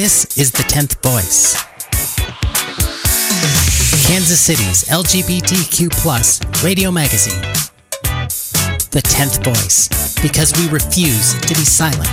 This is The 10th Voice. Kansas City's LGBTQ plus radio magazine. The 10th Voice, because we refuse to be silent.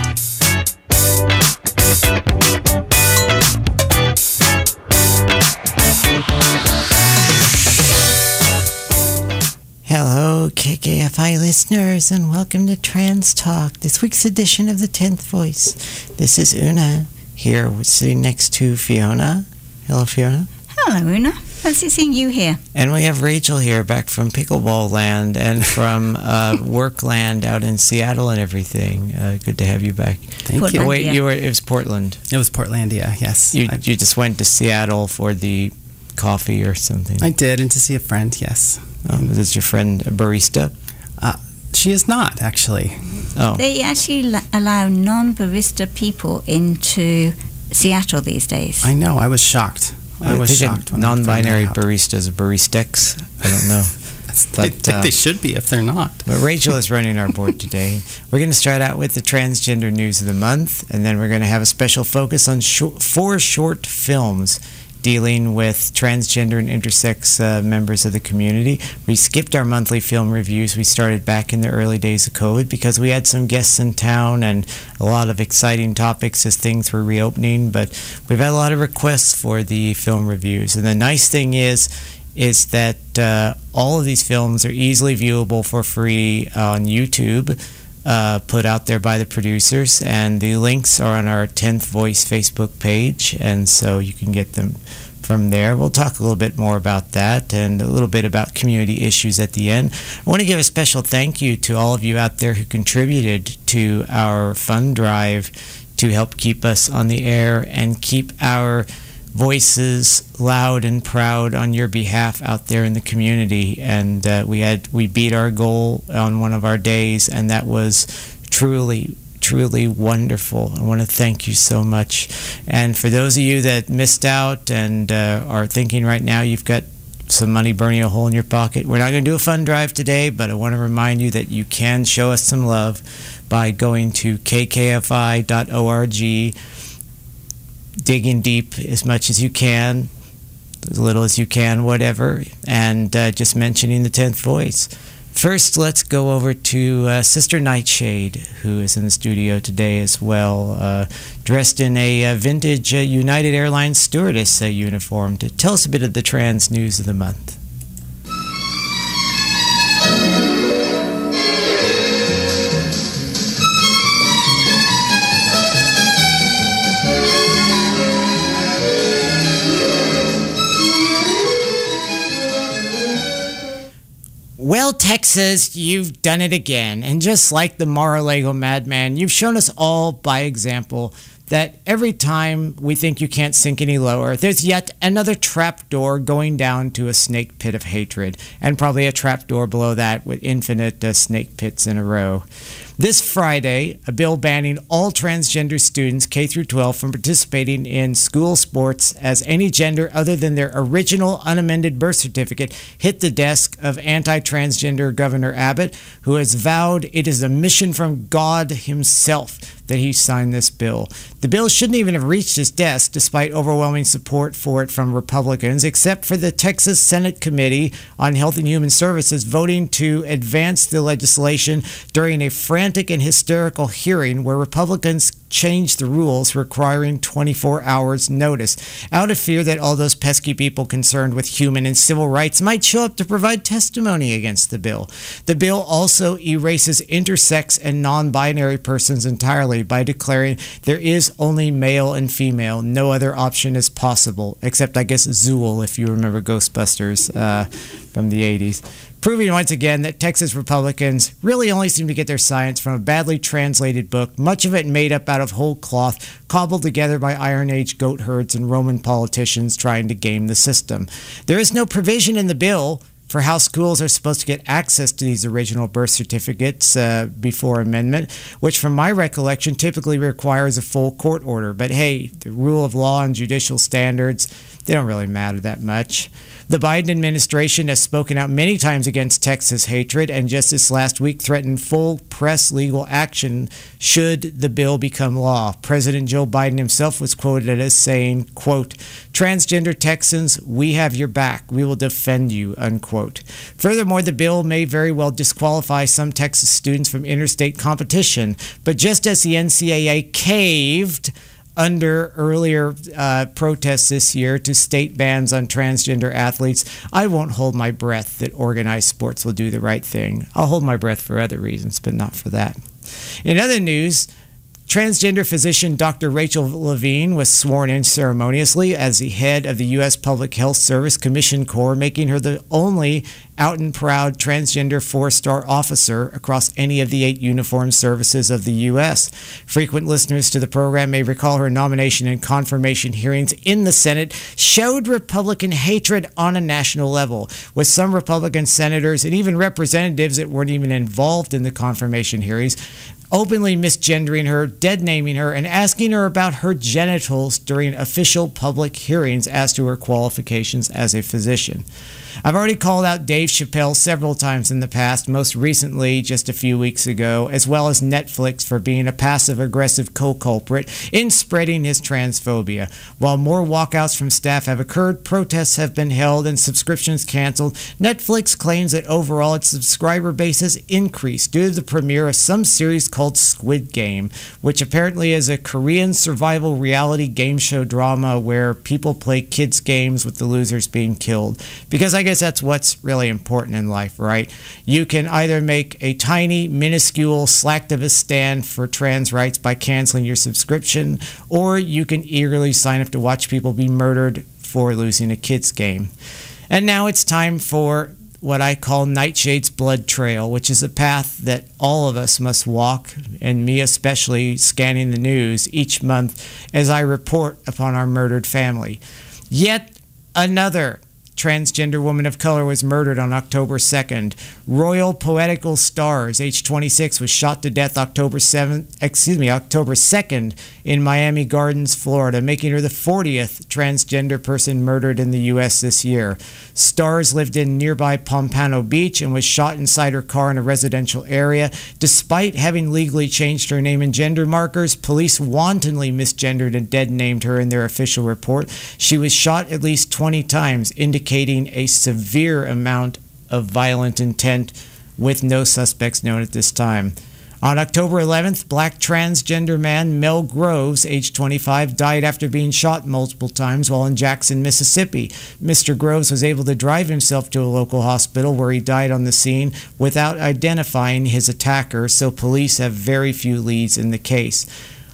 Hello, KKFI listeners, and welcome to Trans Talk, this week's edition of the 10th Voice. This is Una, here sitting next to Fiona. Hello, Fiona. Hello, Una. Fancy seeing you here. And we have Rachel here, back from Pickleball Land and from uh, Work Land out in Seattle and everything. Uh, good to have you back. Thank Portland. you. Wait, you were it was Portland. It was Portlandia, yes. You I, you just went to Seattle for the coffee or something. I did, and to see a friend, yes. Um, is your friend a barista? She is not, actually. Oh, They actually l- allow non-barista people into Seattle these days. I know, I was shocked. I was shocked. when I found non-binary that baristas, baristex. I don't know. I but, think uh, they should be if they're not. But Rachel is running our board today. We're going to start out with the transgender news of the month, and then we're going to have a special focus on short, four short films dealing with transgender and intersex uh, members of the community. We skipped our monthly film reviews. We started back in the early days of COVID because we had some guests in town and a lot of exciting topics as things were reopening. But we've had a lot of requests for the film reviews. And the nice thing is, is that uh, all of these films are easily viewable for free on YouTube, uh, put out there by the producers, and the links are on our 10th Voice Facebook page, and so you can get them from there. We'll talk a little bit more about that and a little bit about community issues at the end. I want to give a special thank you to all of you out there who contributed to our fund drive to help keep us on the air and keep our voices loud and proud on your behalf out there in the community. And uh, we had we beat our goal on one of our days, and that was truly truly wonderful. I want to thank you so much. And for those of you that missed out and uh, are thinking right now you've got some money burning a hole in your pocket, we're not going to do a fund drive today, but I want to remind you that you can show us some love by going to kkfi.org digging deep as much as you can, as little as you can, whatever, and uh, just mentioning the 10th voice. First, let's go over to uh, Sister Nightshade, who is in the studio today as well, uh, dressed in a uh, vintage uh, United Airlines stewardess uh, uniform, to tell us a bit of the trans news of the month. Well, Texas, you've done it again. And just like the Mar-a-Lago madman, you've shown us all by example that every time we think you can't sink any lower, there's yet another trap door going down to a snake pit of hatred, and probably a trap door below that with infinite uh, snake pits in a row. This Friday, a bill banning all transgender students K through 12 from participating in school sports as any gender other than their original unamended birth certificate hit the desk of anti-transgender Governor Abbott, who has vowed it is a mission from God himself that he signed this bill. The bill shouldn't even have reached his desk despite overwhelming support for it from Republicans, except for the Texas Senate Committee on Health and Human Services voting to advance the legislation during a frantic and hysterical hearing where Republicans changed the rules requiring 24 hours notice out of fear that all those pesky people concerned with human and civil rights might show up to provide testimony against the bill. The bill also erases intersex and non-binary persons entirely by declaring there is only male and female. No other option is possible, except I guess Zuul, if you remember Ghostbusters uh, from the 80s. Proving once again that Texas Republicans really only seem to get their science from a badly translated book, much of it made up out of whole cloth, cobbled together by Iron Age goat herds and Roman politicians trying to game the system. There is no provision in the bill for how schools are supposed to get access to these original birth certificates uh, before amendment, which, from my recollection, typically requires a full court order. But hey, the rule of law and judicial standards, they don't really matter that much. The Biden administration has spoken out many times against Texas hatred and just this last week threatened full press legal action should the bill become law. President Joe Biden himself was quoted as saying, quote, transgender Texans, we have your back. We will defend you, unquote. Furthermore, the bill may very well disqualify some Texas students from interstate competition. But just as the NCAA caved, under earlier uh, protests this year to state bans on transgender athletes, I won't hold my breath that organized sports will do the right thing. I'll hold my breath for other reasons, but not for that. In other news, Transgender physician Dr. Rachel Levine was sworn in ceremoniously as the head of the U.S. Public Health Service Commissioned Corps, making her the only out and proud transgender four star officer across any of the eight uniformed services of the U.S. Frequent listeners to the program may recall her nomination and confirmation hearings in the Senate showed Republican hatred on a national level, with some Republican senators and even representatives that weren't even involved in the confirmation hearings openly misgendering her, dead naming her, and asking her about her genitals during official public hearings as to her qualifications as a physician. I've already called out Dave Chappelle several times in the past, most recently just a few weeks ago, as well as Netflix for being a passive aggressive co culprit in spreading his transphobia. While more walkouts from staff have occurred, protests have been held, and subscriptions canceled, Netflix claims that overall its subscriber base has increased due to the premiere of some series called Squid Game, which apparently is a Korean survival reality game show drama where people play kids' games with the losers being killed. Because I guess that's what's really important in life, right? You can either make a tiny, minuscule slacktivist stand for trans rights by canceling your subscription, or you can eagerly sign up to watch people be murdered for losing a kids' game. And now it's time for what I call Nightshade's Blood Trail, which is a path that all of us must walk, and me especially, scanning the news each month as I report upon our murdered family. Yet another transgender woman of color was murdered on October 2nd. Royal Poetical Starz, age 26, was shot to death October 7th, excuse me, October 2nd in Miami Gardens, Florida, making her the 40th transgender person murdered in the US this year. Starz lived in nearby Pompano Beach and was shot inside her car in a residential area. Despite having legally changed her name and gender markers, police wantonly misgendered and dead named her in their official report. She was shot at least 20 times, indicating a severe amount of violent intent with no suspects known at this time. On October 11th, black transgender man Mel Groves, age 25, died after being shot multiple times while in Jackson, Mississippi. Mr. Groves was able to drive himself to a local hospital where he died on the scene without identifying his attacker, so police have very few leads in the case.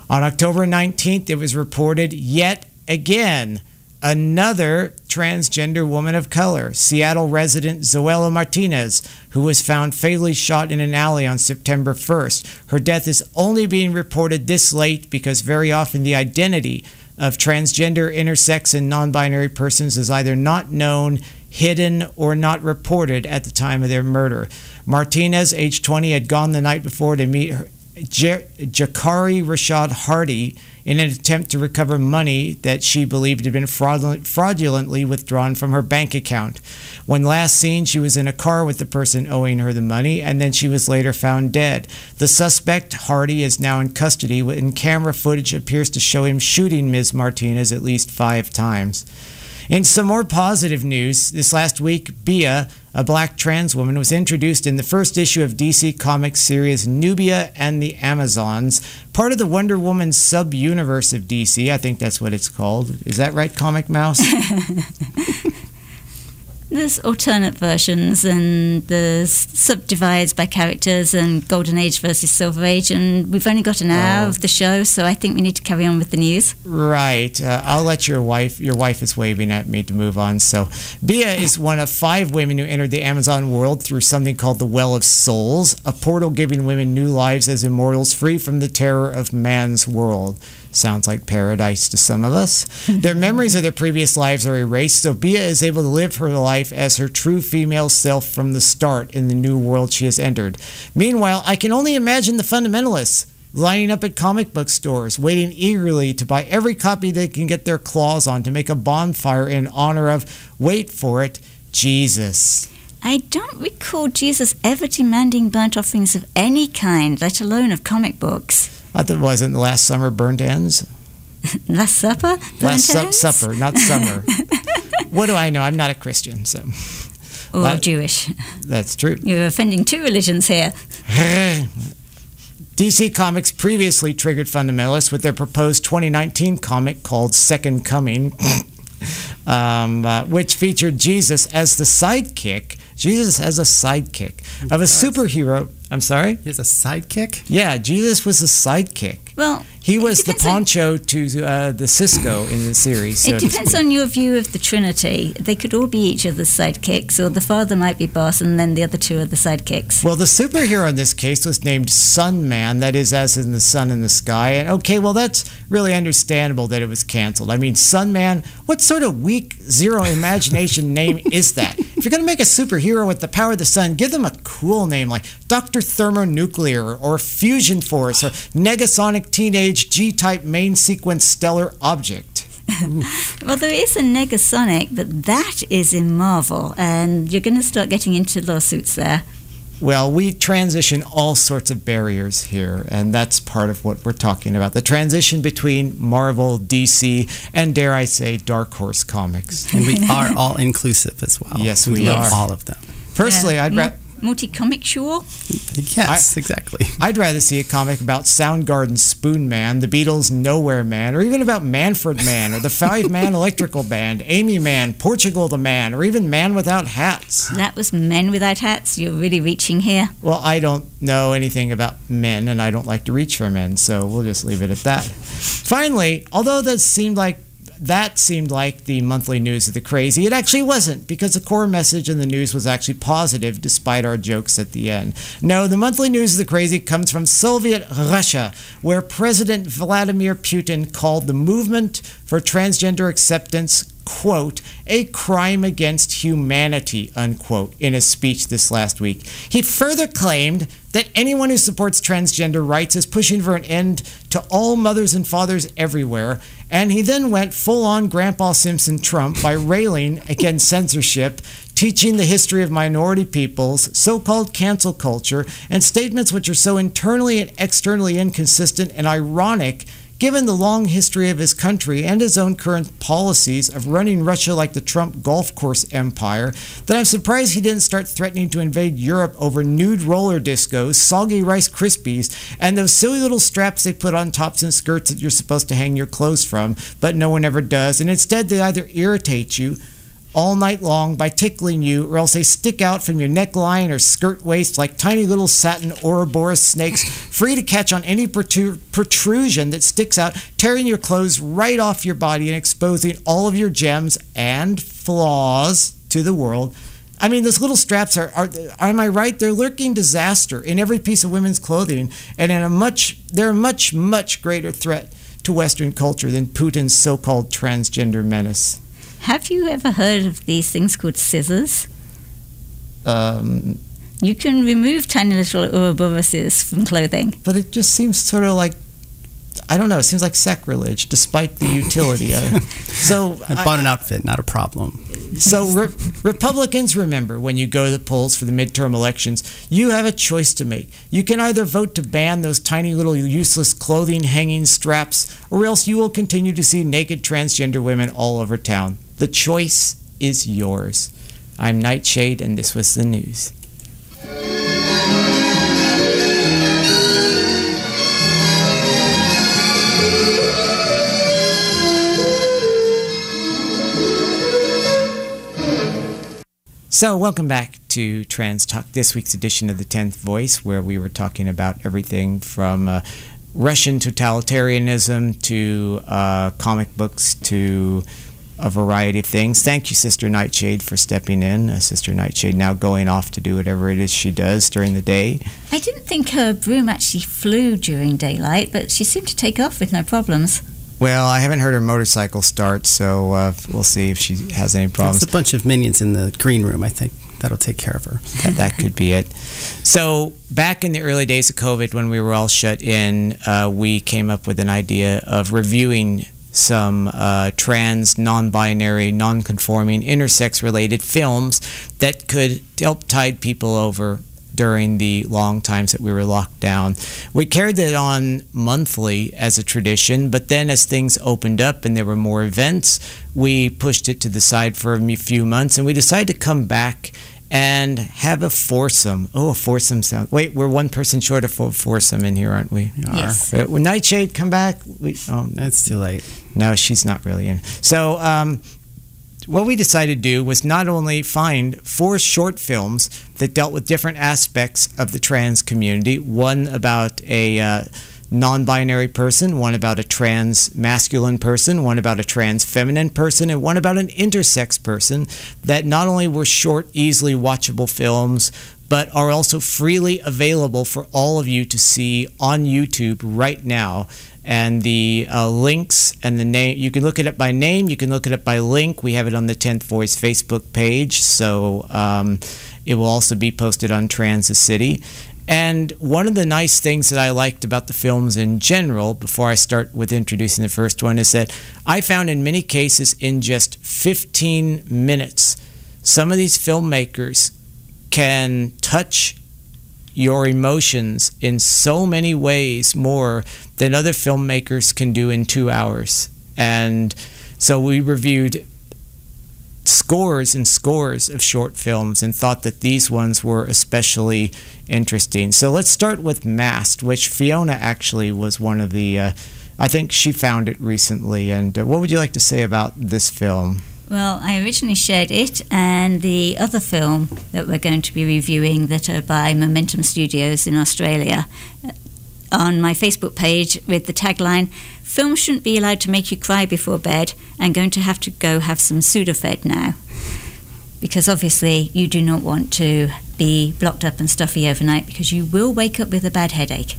On October 19th, it was reported yet again another transgender woman of color, Seattle resident Zoella Martinez, who was found fatally shot in an alley on September 1st. Her death is only being reported this late because very often the identity of transgender, intersex, and non binary persons is either not known, hidden, or not reported at the time of their murder. Martinez, age 20, had gone the night before to meet her. Jakari Rashad Hardy in an attempt to recover money that she believed had been fraudulent, fraudulently withdrawn from her bank account. When last seen, she was in a car with the person owing her the money, and then she was later found dead. The suspect, Hardy, is now in custody, and camera footage appears to show him shooting Ms. Martinez at least five times. In some more positive news, this last week, Bia, a black trans woman, was introduced in the first issue of DC Comics series Nubia and the Amazons, part of the Wonder Woman sub universe of DC. I think that's what it's called. Is that right, Comic Mouse? There's alternate versions and there's subdivides by characters and Golden Age versus Silver Age, and we've only got an hour Oh. of the show, so I think we need to carry on with the news. Right. Uh, I'll let your wife. Your wife is waving at me to move on. So, Bia is one of five women who entered the Amazon world through something called the Well of Souls, a portal giving women new lives as immortals, free from the terror of man's world. Sounds like paradise to some of us. their memories of their previous lives are erased, so Bia is able to live her life as her true female self from the start in the new world she has entered. Meanwhile, I can only imagine the fundamentalists lining up at comic book stores, waiting eagerly to buy every copy they can get their claws on to make a bonfire in honor of, wait for it, Jesus. I don't recall Jesus ever demanding burnt offerings of any kind, let alone of comic books. I thought it wasn't the last summer burned ends. Last Supper? Last su- Burnt supper, not summer. what do I know? I'm not a Christian, so Or La- Jewish. that's true. You're offending two religions here. DC Comics previously triggered fundamentalists with their proposed 2019 comic called Second Coming, um, uh, which featured Jesus as the sidekick. Jesus as a sidekick of a superhero. I'm sorry? He has a sidekick? Yeah, Jesus was a sidekick. Well, He was the depends on- Pancho to uh, the Cisco in the series. So It depends on your view of the Trinity. They could all be each other's sidekicks, or the father might be boss, and then the other two are the sidekicks. Well, the superhero in this case was named Sun Man, that is, as in the sun in the sky. And okay, well, that's really understandable that it was canceled. I mean, Sun Man, what sort of weak, zero imagination name is that? If you're going to make a superhero with the power of the sun, give them a cool name like Dr. Thermonuclear or Fusion Force or Negasonic Teenage G type main sequence stellar object. Well, there is a Negasonic, but that is in Marvel, and you're going to start getting into lawsuits there. Well, we transition all sorts of barriers here, and that's part of what we're talking about the transition between Marvel, DC, and dare I say, Dark Horse Comics. And we are all inclusive as well. Yes, we love are. all of them. Personally, Yeah. I'd, mm-hmm. ra- Multi comic sure? Yes, exactly. I'd rather see a comic about Soundgarden Spoon Man, the Beatles Nowhere Man, or even about Manfred Mann, or the Five Man Electrical Band, Aimee Mann, Portugal the Man, or even Man Without Hats. That was Men Without Hats. You're really reaching here. Well, I don't know anything about men, and I don't like to reach for men, so we'll just leave it at that. Finally, although that seemed like that seemed like the monthly news of the crazy, it actually wasn't, because the core message in the news was actually positive, despite our jokes at the end. No, the monthly news of the crazy comes from Soviet Russia, where President Vladimir Putin called the movement for transgender acceptance quote, a crime against humanity, unquote, in a speech this last week. He further claimed that anyone who supports transgender rights is pushing for an end to all mothers and fathers everywhere. And he then went full on Grandpa Simpson Trump by railing against censorship, teaching the history of minority peoples, so called cancel culture, and statements which are so internally and externally inconsistent and ironic given the long history of his country and his own current policies of running Russia like the Trump golf course empire, that I'm surprised he didn't start threatening to invade Europe over nude roller discos, soggy Rice Krispies, and those silly little straps they put on tops and skirts that you're supposed to hang your clothes from, but no one ever does. And instead, they either irritate you all night long by tickling you, or else they stick out from your neckline or skirt waist like tiny little satin Ouroboros snakes, free to catch on any protru- protrusion that sticks out, tearing your clothes right off your body and exposing all of your gems and flaws to the world. I mean, those little straps are, are, am I right? They're lurking disaster in every piece of women's clothing, and in a much, they're a much, much greater threat to Western culture than Putin's so-called transgender menace. Have you ever heard of these things called scissors? Um, You can remove tiny little Ouroboroses from clothing. but it just seems sort of like I don't know. It seems like sacrilege, despite the utility. of it. So, I I- bought an outfit, not a problem. so re- Republicans, remember when you go to the polls for the midterm elections, you have a choice to make. You can either vote to ban those tiny little useless clothing hanging straps, or else you will continue to see naked transgender women all over town. The choice is yours. I'm Nightshade, and this was the news. So, welcome back to Trans Talk, this week's edition of the 10th Voice, where we were talking about everything from uh, Russian totalitarianism to uh, comic books to a variety of things. Thank you, Sister Nightshade, for stepping in. Uh, Sister Nightshade now going off to do whatever it is she does during the day. I didn't think her broom actually flew during daylight, but she seemed to take off with no problems. Well, I haven't heard her motorcycle start, so uh, we'll see if she has any problems. There's problems. a bunch of minions in the green room, I think. that'll take care of her. that, that could be it. So back in the early days of COVID, when we were all shut in, uh, we came up with an idea of reviewing some uh, trans, non-binary, non-conforming, intersex-related films that could help tide people over during the long times that we were locked down. We carried it on monthly as a tradition, but then as things opened up and there were more events, we pushed it to the side for a few months and we decided to come back and have a foursome. Oh, a foursome sound. Wait, we're one person short of a foursome in here, aren't we? We are. Yes. Uh, When Nightshade come back, we, oh, It's too late. no, she's not really in. So, um, what we decided to do was not only find four short films that dealt with different aspects of the trans community one about a uh, non binary person, one about a trans masculine person, one about a trans feminine person, and one about an intersex person that not only were short, easily watchable films, but are also freely available for all of you to see on YouTube right now. And the uh, links and the name, you can look it up by name, you can look it up by link. We have it on the 10th Voice Facebook page, so um, it will also be posted on Transit City. And one of the nice things that I liked about the films in general, before I start with introducing the first one, is that I found in many cases in just 15 minutes, some of these filmmakers can touch your emotions in so many ways more than other filmmakers can do in two hours. And so we reviewed scores and scores of short films and thought that these ones were especially interesting. So let's start with Masked, which Fiona actually was one of the. Uh, I think she found it recently. And uh, what would you like to say about this film? Well, I originally shared it and the other film that we're going to be reviewing that are by Momentum Studios in Australia on my Facebook page with the tagline Film shouldn't be allowed to make you cry before bed. I'm going to have to go have some Sudafed now. Because obviously, you do not want to be blocked up and stuffy overnight because you will wake up with a bad headache.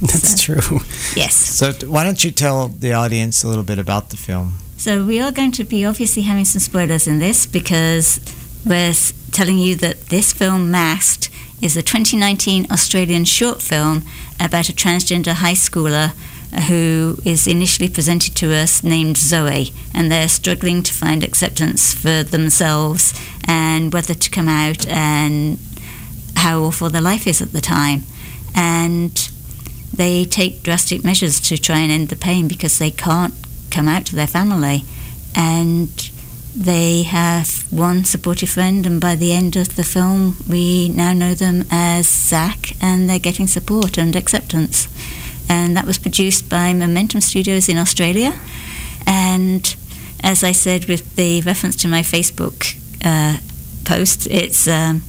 That's true. Yes. So why don't you tell the audience a little bit about the film? So we are going to be obviously having some spoilers in this because we're telling you that this film, Masked, is a 2019 Australian short film about a transgender high schooler who is initially presented to us named Zoe, and they're struggling to find acceptance for themselves and whether to come out and how awful their life is at the time. And they take drastic measures to try and end the pain because they can't come out to their family. And they have one supportive friend, and by the end of the film, we now know them as Zach, and they're getting support and acceptance. And that was produced by Momentum Studios in Australia. And as I said with the reference to my Facebook uh, post, it's um,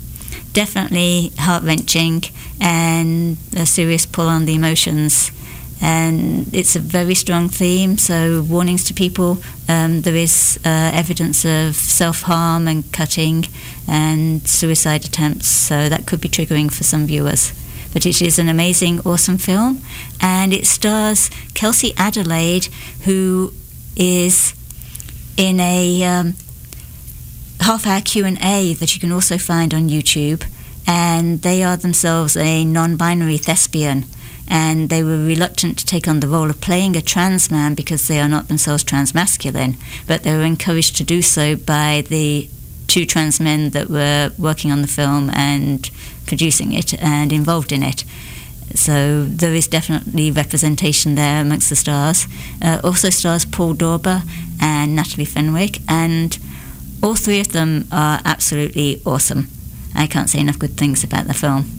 definitely heart wrenching and a serious pull on the emotions. And it's a very strong theme, so warnings to people. Um, there is uh, evidence of self harm and cutting and suicide attempts, so that could be triggering for some viewers. But it is an amazing, awesome film, and it stars Kelsey Adelaide, who is in a um, half-hour Q&A that you can also find on YouTube, and they are themselves a non-binary thespian, and they were reluctant to take on the role of playing a trans man because they are not themselves transmasculine, but they were encouraged to do so by the two trans men that were working on the film and producing it and involved in it. So there is definitely representation there amongst the stars. Uh, also stars Paul Dorber and Natalie Fenwick, and all three of them are absolutely awesome. I can't say enough good things about the film.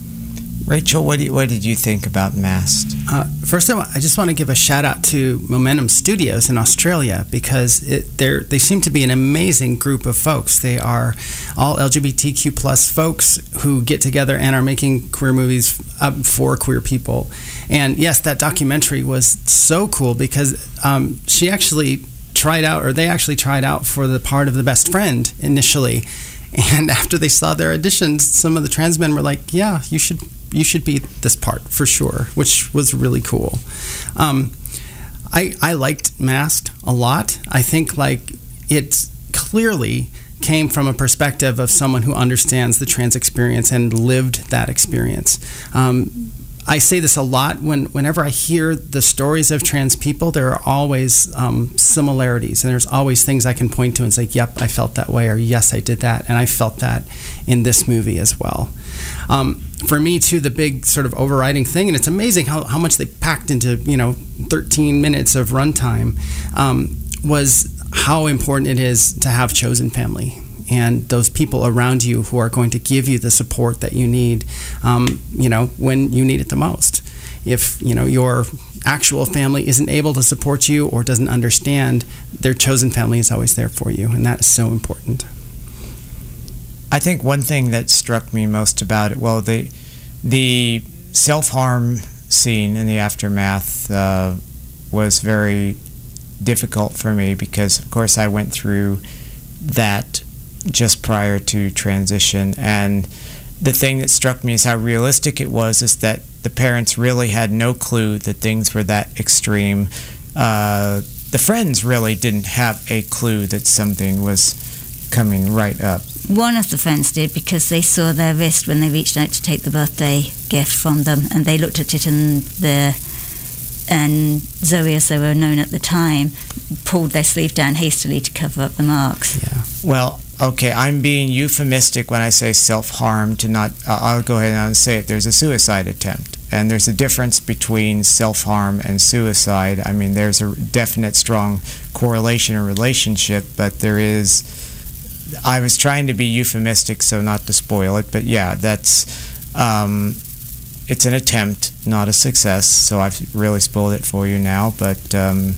Rachel, what, you, what did you think about Masked? Uh, first of all, I just want to give a shout out to Momentum Studios in Australia because it, they seem to be an amazing group of folks. They are all LGBTQ plus folks who get together and are making queer movies for queer people. And yes, that documentary was so cool because um, she actually tried out, or they actually tried out for the part of the best friend initially. And after they saw their auditions, some of the trans men were like, "Yeah, you should you should be this part for sure," which was really cool. Um, I I liked Masked a lot. I think like it's clearly came from a perspective of someone who understands the trans experience and lived that experience. Um, I say this a lot when whenever I hear the stories of trans people, there are always um, similarities, and there's always things I can point to and say, "Yep, I felt that way," or "Yes, I did that," and I felt that in this movie as well. Um, for me, too, the big sort of overriding thing, and it's amazing how, how much they packed into you know 13 minutes of runtime, um, was how important it is to have chosen family and those people around you who are going to give you the support that you need, um, you know, when you need it the most. If you know your actual family isn't able to support you or doesn't understand, their chosen family is always there for you, and that is so important. I think one thing that struck me most about it, well, the the self harm scene in the aftermath uh, was very difficult for me because, of course, I went through that just prior to transition. And the thing that struck me is how realistic it was is that the parents really had no clue that things were that extreme. Uh, the friends really didn't have a clue that something was coming right up. One of the friends did because they saw their wrist when they reached out to take the birthday gift from them, and they looked at it and the and Zoe, as they were known at the time, pulled their sleeve down hastily to cover up the marks. Yeah. Well, okay, I'm being euphemistic when I say self harm to not, uh, I'll go ahead and say it. There's a suicide attempt. And there's a difference between self harm and suicide. I mean, there's a definite, strong correlation and relationship, but there is. I was trying to be euphemistic so not to spoil it, but yeah, that's. Um, it's an attempt, not a success, so I've really spoiled it for you now, but. Um,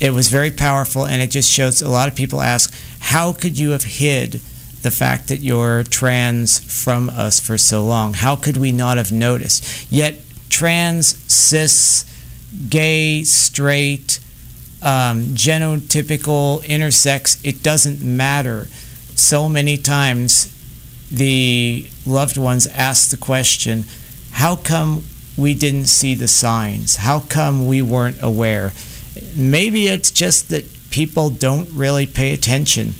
it was very powerful, and it just shows a lot of people ask, how could you have hid the fact that you're trans from us for so long? How could we not have noticed? Yet, trans, cis, gay, straight, um, genotypical, intersex, it doesn't matter. So many times, the loved ones ask the question, how come we didn't see the signs? How come we weren't aware? Maybe it's just that people don't really pay attention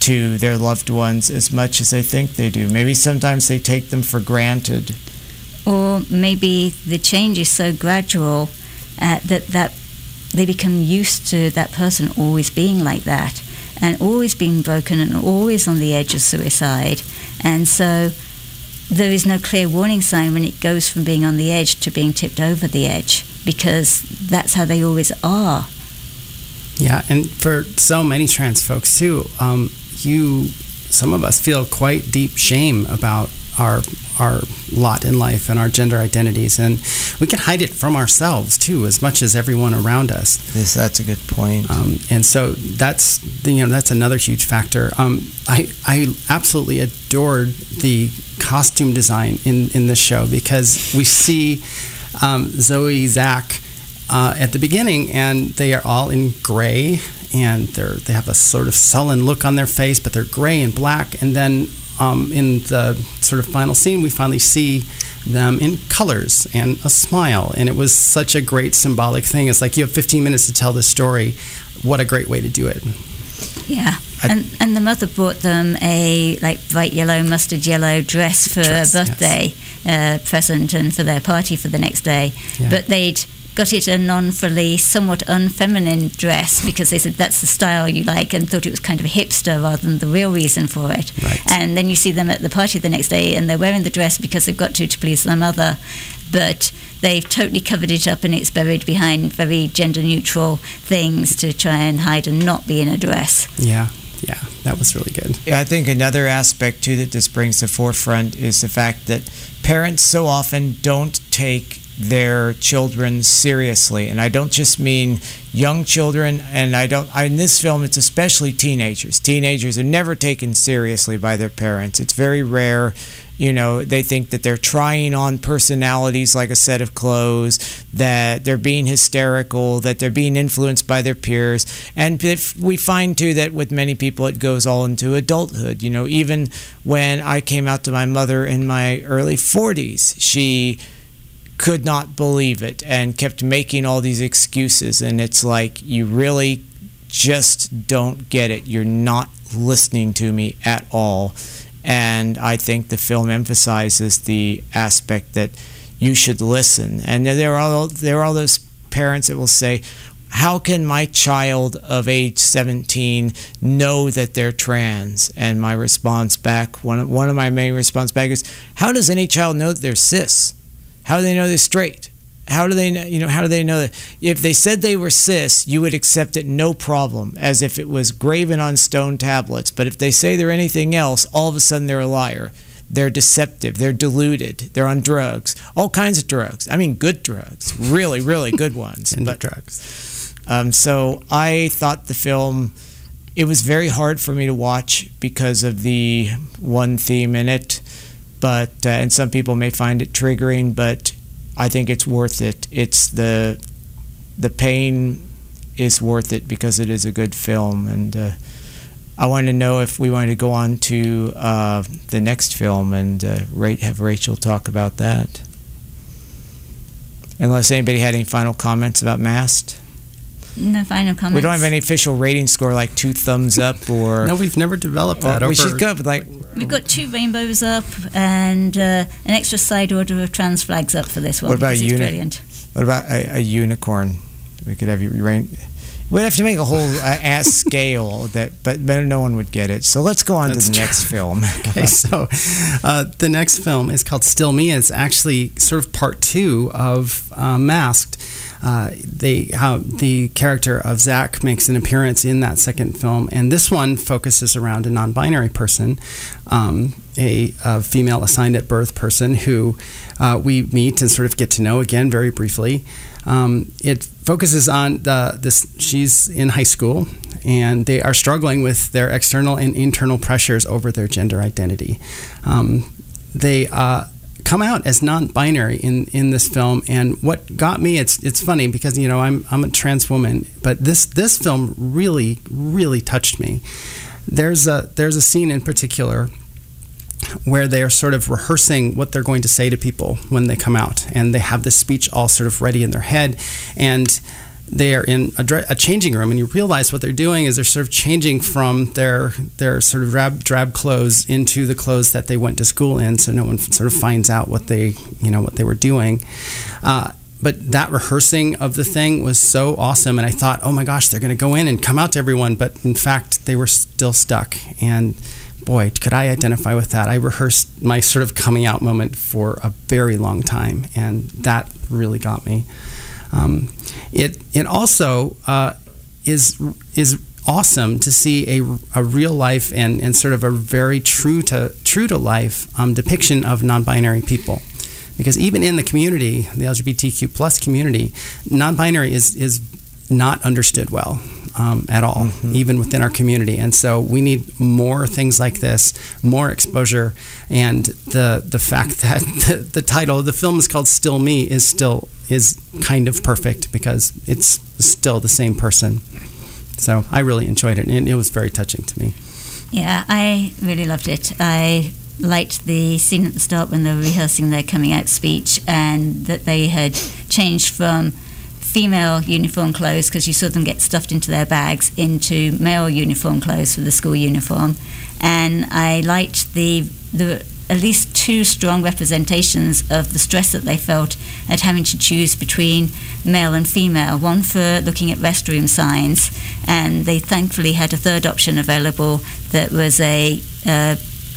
to their loved ones as much as they think they do. Maybe sometimes they take them for granted. Or maybe the change is so gradual uh, that, that they become used to that person always being like that and always being broken and always on the edge of suicide. And so there is no clear warning sign when it goes from being on the edge to being tipped over the edge because that's how they always are. Yeah, and for so many trans folks too, um, you, some of us feel quite deep shame about our our lot in life and our gender identities, and we can hide it from ourselves too, as much as everyone around us. Yes, that's a good point. Um, and so that's you know that's another huge factor. Um, I I absolutely adored the costume design in in this show because we see um, Zoe Zach uh, at the beginning, and they are all in gray, and they're they have a sort of sullen look on their face, but they're gray and black. And then um, in the sort of final scene, we finally see them in colors and a smile, and it was such a great symbolic thing. It's like you have 15 minutes to tell this story. What a great way to do it! Yeah. And, and the mother bought them a like bright yellow, mustard yellow dress for Dress, a birthday uh, present and for their party for the next day. Yeah. But they'd got it a non-frilly, somewhat unfeminine dress because they said that's the style you like and thought it was kind of a hipster rather than the real reason for it. Right. And then you see them at the party the next day and they're wearing the dress because they've got to to please their mother. But they've totally covered it up and it's buried behind very gender neutral things to try and hide and not be in a dress. Yeah, yeah, that was really good. Yeah, I think another aspect too that this brings to forefront is the fact that parents so often don't take their children seriously, and I don't just mean young children, and I don't. In this film, it's especially teenagers. Teenagers are never taken seriously by their parents. It's very rare. You know, they think that they're trying on personalities like a set of clothes, that they're being hysterical, that they're being influenced by their peers. And we find too that with many people it goes all into adulthood. You know, even when I came out to my mother in my early 40s, she could not believe it and kept making all these excuses. And it's like, you really just don't get it. You're not listening to me at all. And I think the film emphasizes the aspect that you should listen. And there are all, there are all those parents that will say, how can my child of age 17 know that they're trans? And my response back, one of, one of my main response back is, how does any child know that they're cis? How do they know they're straight? How do they know, you know, how do they know that if they said they were cis, you would accept it no problem, as if it was graven on stone tablets. But if they say they're anything else, all of a sudden they're a liar. They're deceptive. They're deluded. They're on drugs. All kinds of drugs. I mean, good drugs. Really, really good ones. but drugs. Um, so I thought the film. It was very hard for me to watch because of the one theme in it, but uh, and some people may find it triggering, but I think it's worth it. It's the the pain is worth it because it is a good film, and uh, I wanted to know if we wanted to go on to uh, the next film and uh, have Rachel talk about that. Unless anybody had any final comments about Masked. No final comments. We don't have any official rating score like two thumbs up or. no, we've never developed that. we should go like. We've got two rainbows up and uh, an extra side order of trans flags up for this one. What about because it's uni- brilliant. What about a, a unicorn? We could have you rain. We'd have to make a whole uh, ass scale that, but, but no one would get it. So let's go on That's to the true. next film. Okay, so uh, the next film is called Still Me. It's actually sort of part two of uh, Masked. Uh, they how the character of Zach makes an appearance in that second film, and this one focuses around a non-binary person, um, a, a female assigned at birth person who uh, we meet and sort of get to know again very briefly. Um, it focuses on the this. She's in high school, and they are struggling with their external and internal pressures over their gender identity. Um, they uh, come out as non-binary in, in this film, and what got me it's it's funny because you know I'm I'm a trans woman, but this this film really really touched me. There's a there's a scene in particular where they're sort of rehearsing what they're going to say to people when they come out, and they have this speech all sort of ready in their head, and they are in a, a changing room, and you realize what they're doing is they're sort of changing from their their sort of drab, drab clothes into the clothes that they went to school in, so no one sort of finds out what they you know what they were doing. Uh, but that rehearsing of the thing was so awesome, and I thought, oh my gosh, they're going to go in and come out to everyone, but in fact, they were still stuck and boy, could I identify with that. I rehearsed my sort of coming out moment for a very long time, and that really got me. Um, it it also uh, is is awesome to see a, a real life and, and sort of a very true to true to life um, depiction of non-binary people. Because even in the community, the LGBTQ plus community, non-binary is is not understood well um, at all, mm-hmm. even within our community. And so we need more things like this, more exposure, and the the fact that the, the title of the film is called "Still Me" is still is kind of perfect because it's still the same person. So I really enjoyed it, and it was very touching to me. Yeah, I really loved it. I liked the scene at the start when they were rehearsing their coming out speech, and that they had changed from female uniform clothes because you saw them get stuffed into their bags into male uniform clothes for the school uniform, and I liked the the at least two strong representations of the stress that they felt at having to choose between male and female. One for looking at restroom signs, and they thankfully had a third option available that was a uh,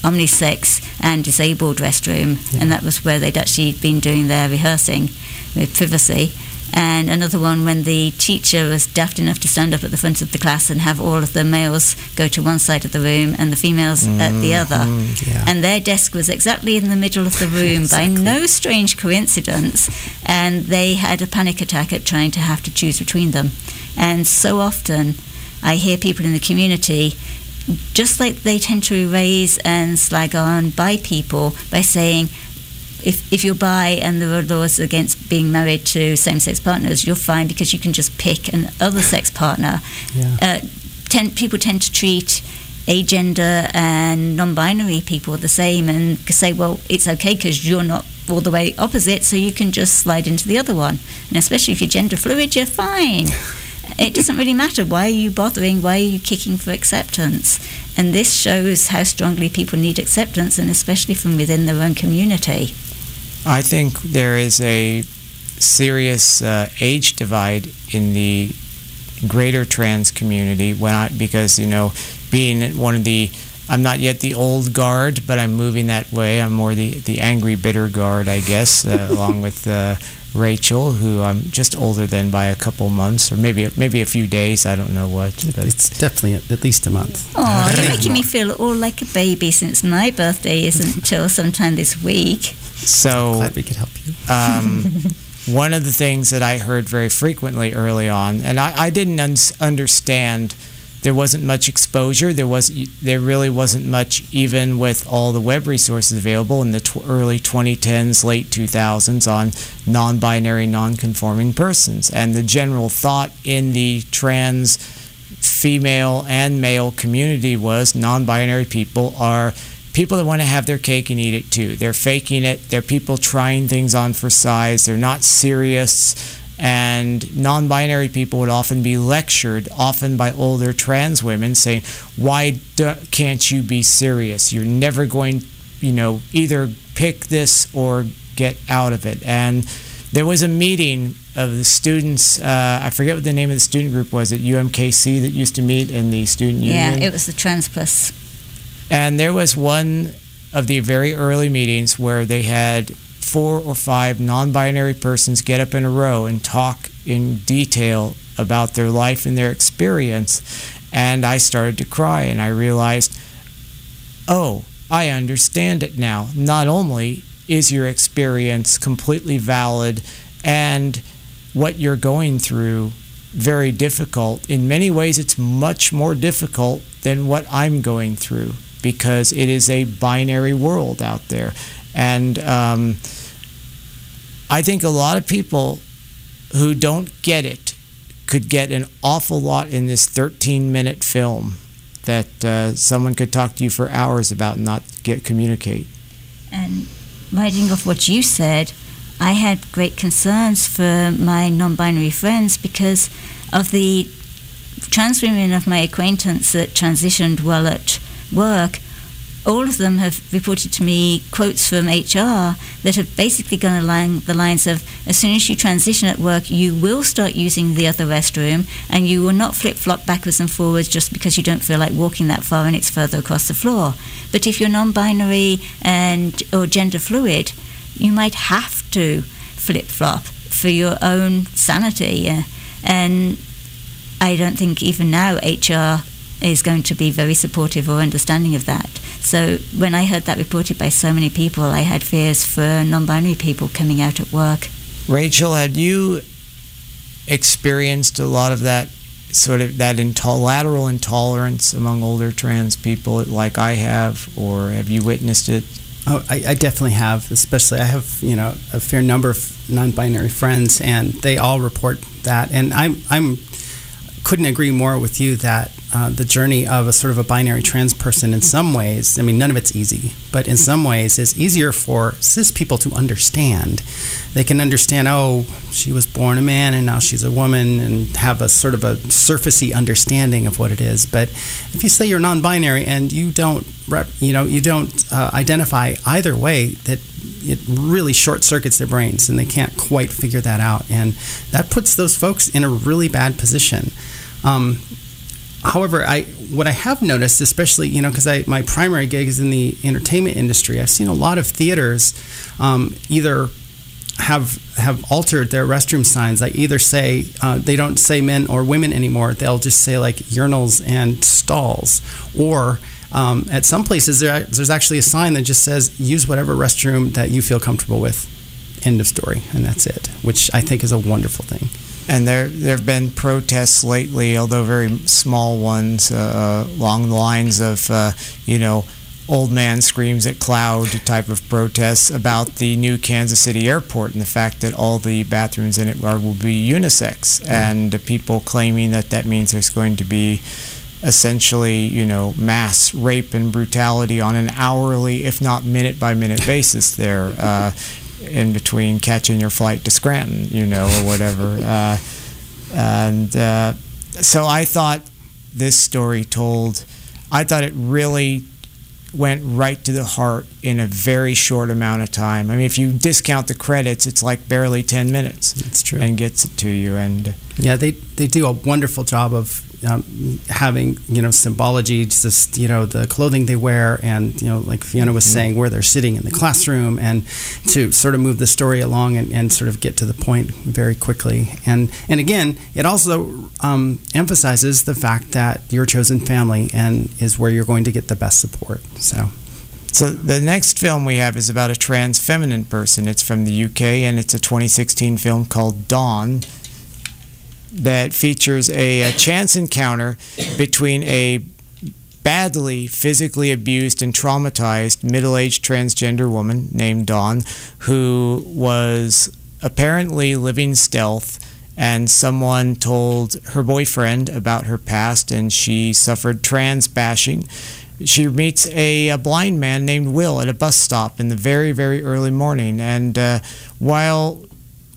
omnisex and disabled restroom, yeah. and that was where they'd actually been doing their rehearsing with privacy and another one when the teacher was daft enough to stand up at the front of the class and have all of the males go to one side of the room and the females mm, at the other. Mm, yeah. And their desk was exactly in the middle of the room exactly. by no strange coincidence. And they had a panic attack at trying to have to choose between them. And so often I hear people in the community just like they tend to erase and slag on by people by saying, if, if you're bi and there are laws against being married to same-sex partners, you're fine because you can just pick an other sex partner. Yeah. Uh, tend, people tend to treat agender and non-binary people the same and say, well, it's okay because you're not all the way opposite, so you can just slide into the other one. And especially if you're gender fluid, you're fine. it doesn't really matter. Why are you bothering? Why are you kicking for acceptance? And this shows how strongly people need acceptance, and especially from within their own community. I think there is a serious uh, age divide in the greater trans community when I, because you know being one of the I'm not yet the old guard, but I'm moving that way. I'm more the, the angry, bitter guard, I guess, uh, along with uh, Rachel, who I'm just older than by a couple months, or maybe maybe a few days. I don't know what. But. It's definitely at least a month. Oh, you're making me feel all like a baby since my birthday isn't until sometime this week. So glad we could help you. Um, one of the things that I heard very frequently early on, and I, I didn't un- understand there wasn't much exposure. There was there really wasn't much even with all the web resources available in the tw- early 2010s, late 2000s on non-binary, non-conforming persons. And the general thought in the trans female and male community was non-binary people are people that want to have their cake and eat it too. They're faking it. They're people trying things on for size. They're not serious and non binary people would often be lectured, often by older trans women, saying, Why do, can't you be serious? You're never going, you know, either pick this or get out of it. And there was a meeting of the students, uh, I forget what the name of the student group was at UMKC that used to meet in the student yeah, union. Yeah, it was the Trans Plus. And there was one of the very early meetings where they had four or five non binary persons get up in a row and talk in detail about their life and their experience. And I started to cry and I realized, oh, I understand it now. Not only is your experience completely valid and what you're going through very difficult, in many ways, it's much more difficult than what I'm going through because it is a binary world out there. And um, I think a lot of people who don't get it could get an awful lot in this 13 minute film that uh, someone could talk to you for hours about and not get communicate. And riding off what you said, I had great concerns for my non binary friends because of the trans women of my acquaintance that transitioned while at work all of them have reported to me quotes from HR that have basically gone along the lines of as soon as you transition at work, you will start using the other restroom and you will not flip flop backwards and forwards just because you don't feel like walking that far and it's further across the floor. But if you're non binary and or gender fluid, you might have to flip flop for your own sanity. And I don't think even now HR is going to be very supportive or understanding of that. So when I heard that reported by so many people, I had fears for non-binary people coming out at work. Rachel, had you experienced a lot of that sort of that intol- lateral intolerance among older trans people like I have, or have you witnessed it? Oh, I, I, definitely have. Especially, I have you know a fair number of non-binary friends, and they all report that. And I'm I'm couldn't agree more with you that uh, the journey of a sort of a binary trans person in some ways, I mean, none of it's easy, but in some ways is easier for cis people to understand. They can understand, oh, she was born a man and now she's a woman and have a sort of a surfacey understanding of what it is. But if you say you're non-binary and you don't, you know, you don't uh, identify either way, that it really short circuits their brains and they can't quite figure that out. And that puts those folks in a really bad position. Um, however, I what I have noticed, especially you know, because my primary gig is in the entertainment industry, I've seen a lot of theaters um, either have have altered their restroom signs. Like either say uh, they don't say men or women anymore; they'll just say like urinals and stalls, or um, at some places there, there's actually a sign that just says use whatever restroom that you feel comfortable with. End of story, and that's it, which I think is a wonderful thing. And there, there have been protests lately, although very small ones, uh, along the lines of, uh, you know, old man screams at cloud type of protests about the new Kansas City airport and the fact that all the bathrooms in it are, will be unisex, and people claiming that that means there's going to be essentially, you know, mass rape and brutality on an hourly, if not minute by minute basis there. Uh, in between catching your flight to Scranton, you know, or whatever. Uh, And uh, so I thought this story told, I thought it really went right to the heart in a very short amount of time. I mean, if you discount the credits, it's like barely 10 minutes. It's true. And gets it to you. And yeah, they, they do a wonderful job of um, having you know symbology, just you know the clothing they wear, and you know like Fiona was mm-hmm. saying, where they're sitting in the classroom, and to sort of move the story along and, and sort of get to the point very quickly. And and again, it also um, emphasizes the fact that your chosen family and is where you're going to get the best support. So. So the next film we have is about a trans feminine person. It's from the UK and it's a 2016 film called Dawn that features a, a chance encounter between a badly physically abused and traumatized middle aged transgender woman named Dawn, who was apparently living stealth. And someone told her boyfriend about her past, and she suffered trans bashing. She meets a, a blind man named Will at a bus stop in the very, very early morning. And uh, while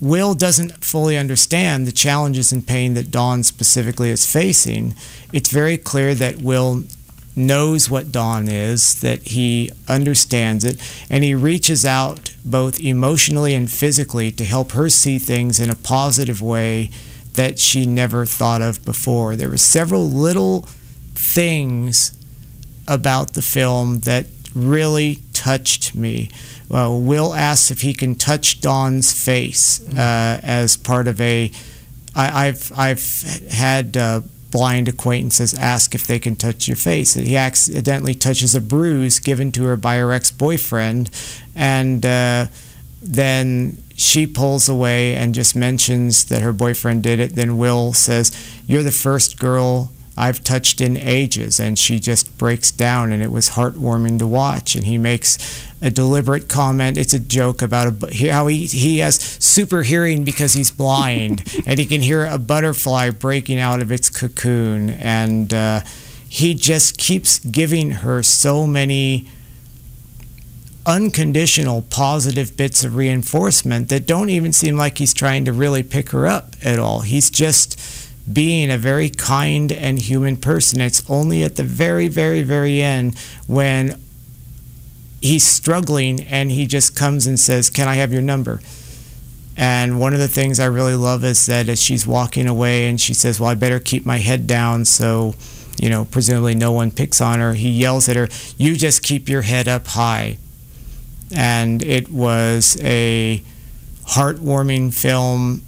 Will doesn't fully understand the challenges and pain that Dawn specifically is facing. It's very clear that Will knows what Dawn is, that he understands it, and he reaches out both emotionally and physically to help her see things in a positive way that she never thought of before. There were several little things about the film that really touched me. Well, Will asks if he can touch Dawn's face uh, as part of a. I, I've I've had uh, blind acquaintances ask if they can touch your face. He accidentally touches a bruise given to her by her ex-boyfriend, and uh, then she pulls away and just mentions that her boyfriend did it. Then Will says, "You're the first girl I've touched in ages. And she just breaks down, and it was heartwarming to watch. And he makes a deliberate comment. It's a joke about a, how he, he has super hearing because he's blind, and he can hear a butterfly breaking out of its cocoon. And uh, he just keeps giving her so many unconditional positive bits of reinforcement that don't even seem like he's trying to really pick her up at all. He's just being a very kind and human person. It's only at the very, very, very end when he's struggling and he just comes and says, Can I have your number? And one of the things I really love is that as she's walking away and she says, Well, I better keep my head down so, you know, presumably no one picks on her, he yells at her, You just keep your head up high. And it was a heartwarming film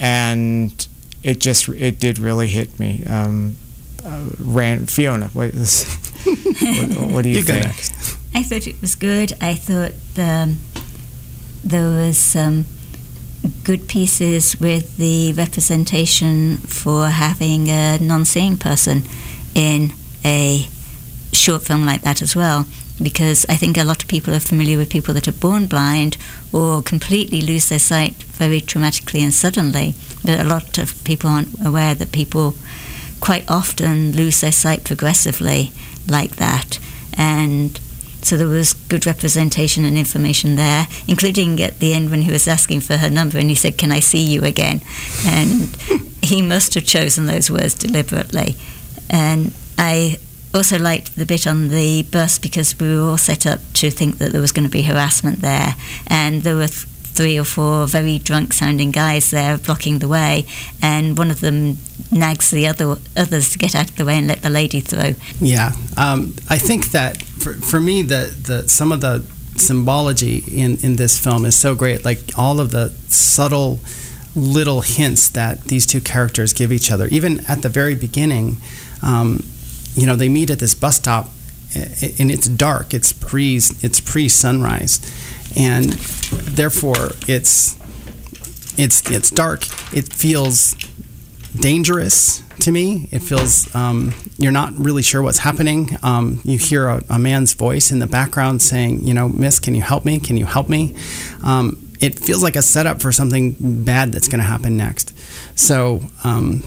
and it just it did really hit me. Um, uh, ran Fiona. What, what, what do you, you think? I thought it was good. I thought the, there was some good pieces with the representation for having a non-seeing person in a short film like that as well because I think a lot of people are familiar with people that are born blind or completely lose their sight very traumatically and suddenly. But a lot of people aren't aware that people quite often lose their sight progressively like that. And so there was good representation and information there, including at the end when he was asking for her number and he said, Can I see you again? And he must have chosen those words deliberately. And I also liked the bit on the bus because we were all set up to think that there was going to be harassment there, and there were th- three or four very drunk sounding guys there blocking the way, and one of them nags the other others to get out of the way and let the lady through. Yeah, um, I think that for, for me, the, the some of the symbology in, in this film is so great. Like all of the subtle little hints that these two characters give each other, even at the very beginning. Um, you know, they meet at this bus stop, and it's dark. It's pre it's pre sunrise, and therefore it's it's it's dark. It feels dangerous to me. It feels um, you're not really sure what's happening. Um, you hear a, a, man's voice in the background saying, "You know, Miss, can you help me? Can you help me?" Um, it feels like a setup for something bad that's going to happen next. So um,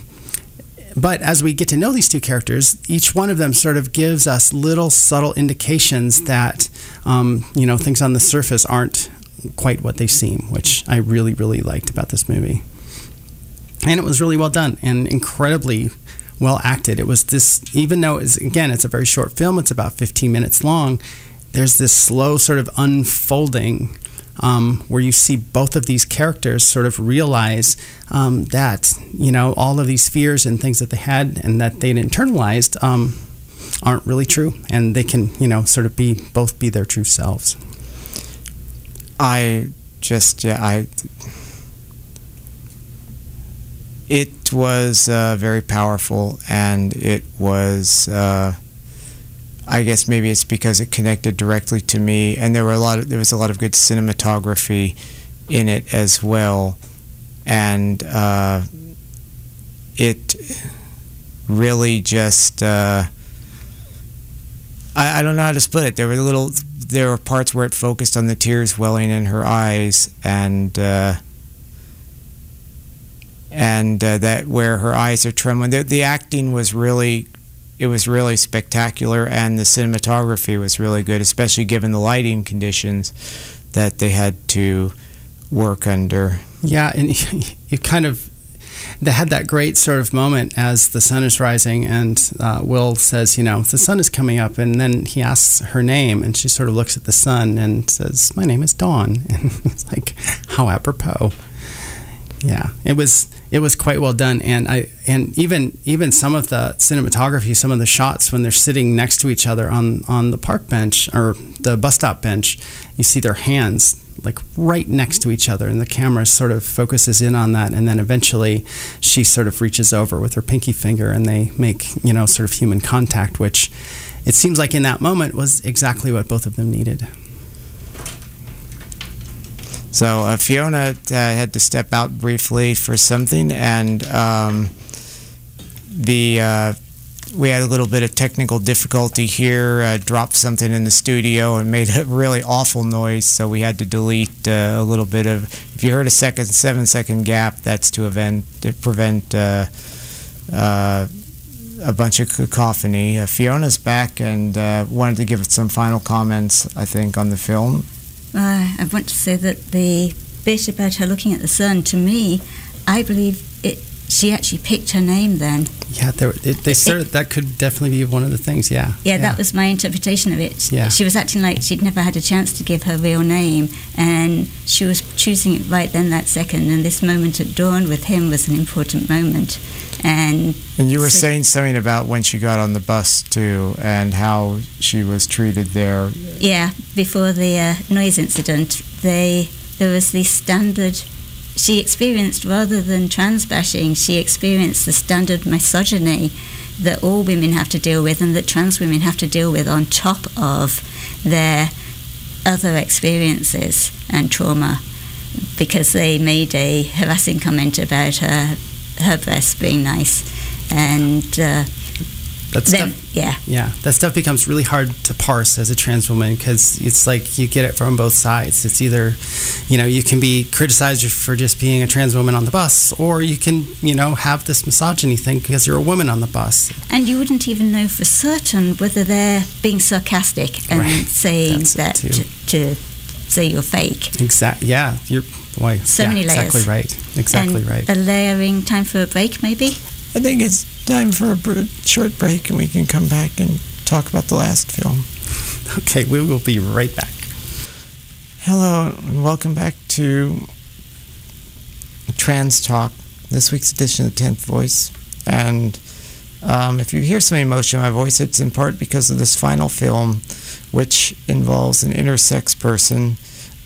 but as we get to know these two characters, each one of them sort of gives us little subtle indications that, um, you know, things on the surface aren't quite what they seem, which I really, really liked about this movie. and it was really well done and incredibly well acted. It was this, even though it's again, it's a very short film. It's about 15 minutes long. There's this slow sort of unfolding um, where you see both of these characters sort of realize um, that you know all of these fears and things that they had and that they'd internalized um, aren't really true, and they can you know sort of be both be their true selves. I just yeah I it was uh, very powerful and it was uh, I guess maybe it's because it connected directly to me and there were a lot of there was a lot of good cinematography in it as well and uh, it really just uh, I, I don't know how to split it there were little there were parts where it focused on the tears welling in her eyes and uh, and uh, that where her eyes are trembling. The, the, acting was really, it was really spectacular, and the cinematography was really good, especially given the lighting conditions that they had to work under. Yeah, and you kind of they had that great sort of moment as the sun is rising, and uh, Will says, "You know, the sun is coming up," and then he asks her name, and she sort of looks at the sun and says, "My name is Dawn," and it's like, how apropos. Yeah, it was it was quite well done, and I and even even some of the cinematography, some of the shots when they're sitting next to each other on on the park bench or the bus stop bench, you see their hands like right next to each other, and the camera sort of focuses in on that, and then eventually she sort of reaches over with her pinky finger, and they make you know sort of human contact, which it seems like in that moment was exactly what both of them needed. So uh, Fiona uh, had to step out briefly for something, and um, the uh, we had a little bit of technical difficulty here. Uh, dropped something in the studio and made a really awful noise, so we had to delete uh, a little bit of. If you heard a second, seven second gap, that's to, event, to prevent uh, a bunch of cacophony. Fiona's back and wanted to give some final comments, I think, on the film. Uh, I want to say that the bit about her looking at the sun, to me, I believe it. She actually picked her name then. Yeah, there, it, they started, that could definitely be one of the things. Yeah. yeah. yeah. that was my interpretation of it. Yeah. She was acting like she'd never had a chance to give her real name, and she was choosing it right then that second. And this moment at dawn with him was an important moment. And and you were so, saying something about when she got on the bus too, and how she was treated there. Yeah, before the uh, noise incident, they there was the standard. She experienced rather than trans bashing, she experienced the standard misogyny that all women have to deal with, and that trans women have to deal with on top of their other experiences and trauma because they made a harassing comment about her her breasts being nice, and uh, that then, yeah, yeah, that stuff becomes really hard to parse as a trans woman because it's like you get it from both sides. It's either, you know, you can be criticized for just being a trans woman on the bus, or you can, you know, have this misogyny thing because you're a woman on the bus. And you wouldn't even know for certain whether they're being sarcastic and right. saying That's that to, to say you're fake. Exactly. Yeah, you're Boy, so yeah, many layers. Exactly right. Exactly and right. A layering time for a break, maybe. I think it's time for a short break, and we can come back and talk about the last film. Okay, we will be right back. Hello, and welcome back to Trans Talk, this week's edition of 10th Voice. And um, if you hear some emotion in my voice, it's in part because of this final film, which involves an intersex person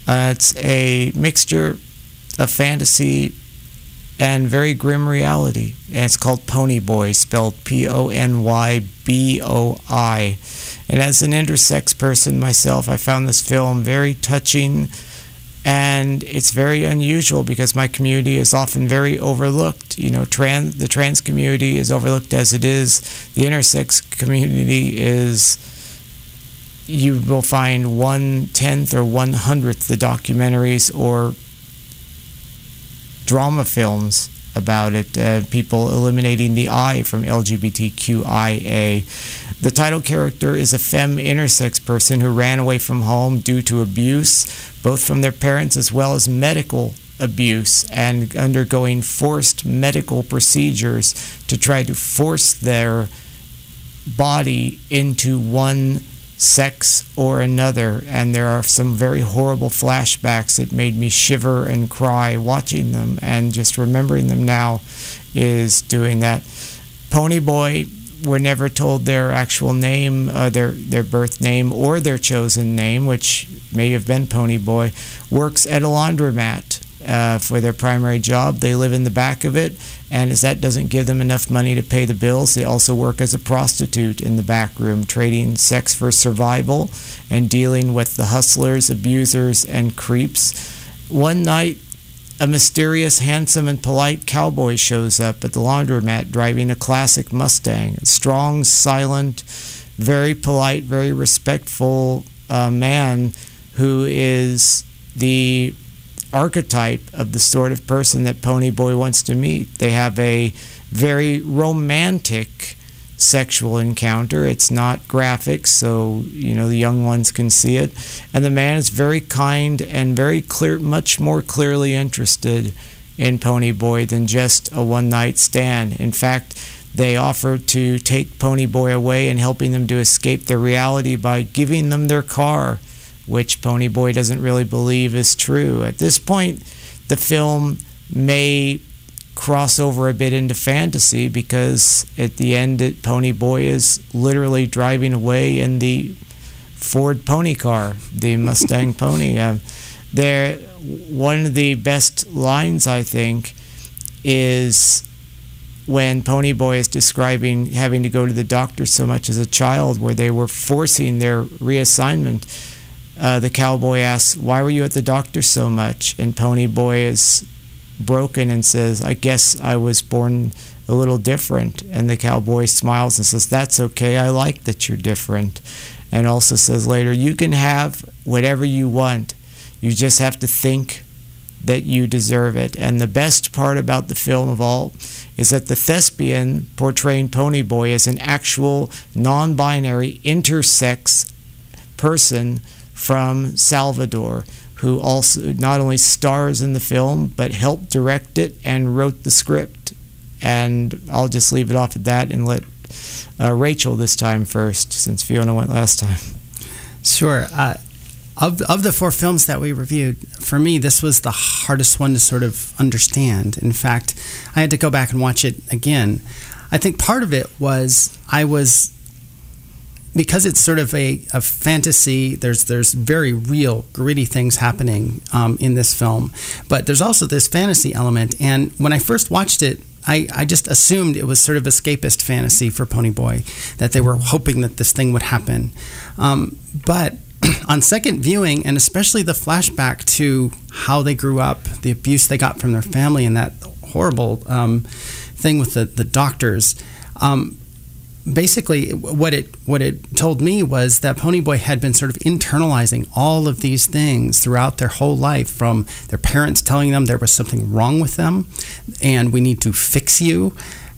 uh, it's a mixture of fantasy and very grim reality. And it's called Ponyboi, spelled P O N Y B O I. And as an intersex person myself, I found this film very touching and it's very unusual because my community is often very overlooked. You know, trans the trans community is overlooked as it is. The intersex community is you will find one tenth or one hundredth the documentaries or drama films about it. Uh, people eliminating the I from LGBTQIA. The title character is a femme intersex person who ran away from home due to abuse, both from their parents as well as medical abuse and undergoing forced medical procedures to try to force their body into one sex or another. And there are some very horrible flashbacks that made me shiver and cry watching them. And just remembering them now is doing that. Ponyboi were never told their actual name, uh, their their birth name, or their chosen name, which may have been Ponyboi. Works at a laundromat uh, for their primary job. They live in the back of it, and as that doesn't give them enough money to pay the bills, they also work as a prostitute in the back room, trading sex for survival and dealing with the hustlers, abusers, and creeps. One night, a mysterious, handsome, and polite cowboy shows up at the laundromat driving a classic Mustang. Strong, silent, very polite, very respectful uh, man who is the archetype of the sort of person that Ponyboi wants to meet. They have a very romantic sexual encounter. It's not graphic, so you know the young ones can see it. And the man is very kind and very clear, much more clearly interested in Ponyboi than just a one-night stand. In fact, they offer to take Ponyboi away and helping them to escape their reality by giving them their car, which Ponyboi doesn't really believe is true. At this point, the film may cross over a bit into fantasy because at the end, it, Ponyboi is literally driving away in the Ford pony car, the Mustang pony. Uh, there, one of the best lines I think is when Ponyboi is describing having to go to the doctor so much as a child, where they were forcing their reassignment. Uh, the cowboy asks, "Why were you at the doctor so much?" And Ponyboi is broken and says, I guess I was born a little different. And the cowboy smiles and says, That's okay. I like that you're different. And also says later, You can have whatever you want. You just have to think that you deserve it. And the best part about the film of all is that the thespian portraying Ponyboi is an actual non binary intersex person from Salvador who also not only stars in the film but helped direct it and wrote the script. And I'll just leave it off at that and let uh, Rachel this time first, since Fiona went last time. Sure. Uh, of, of the four films that we reviewed, for me, this was the hardest one to sort of understand. In fact, I had to go back and watch it again. I think part of it was I was because it's sort of a, a fantasy, there's there's very real, gritty things happening um, in this film, but there's also this fantasy element. And when I first watched it, I, I just assumed it was sort of escapist fantasy for Ponyboi, that they were hoping that this thing would happen. Um, but on second viewing, and especially the flashback to how they grew up, the abuse they got from their family, and that horrible um, thing with the, the doctors. Um, basically what it what it told me was that Ponyboi had been sort of internalizing all of these things throughout their whole life from their parents telling them there was something wrong with them and we need to fix you.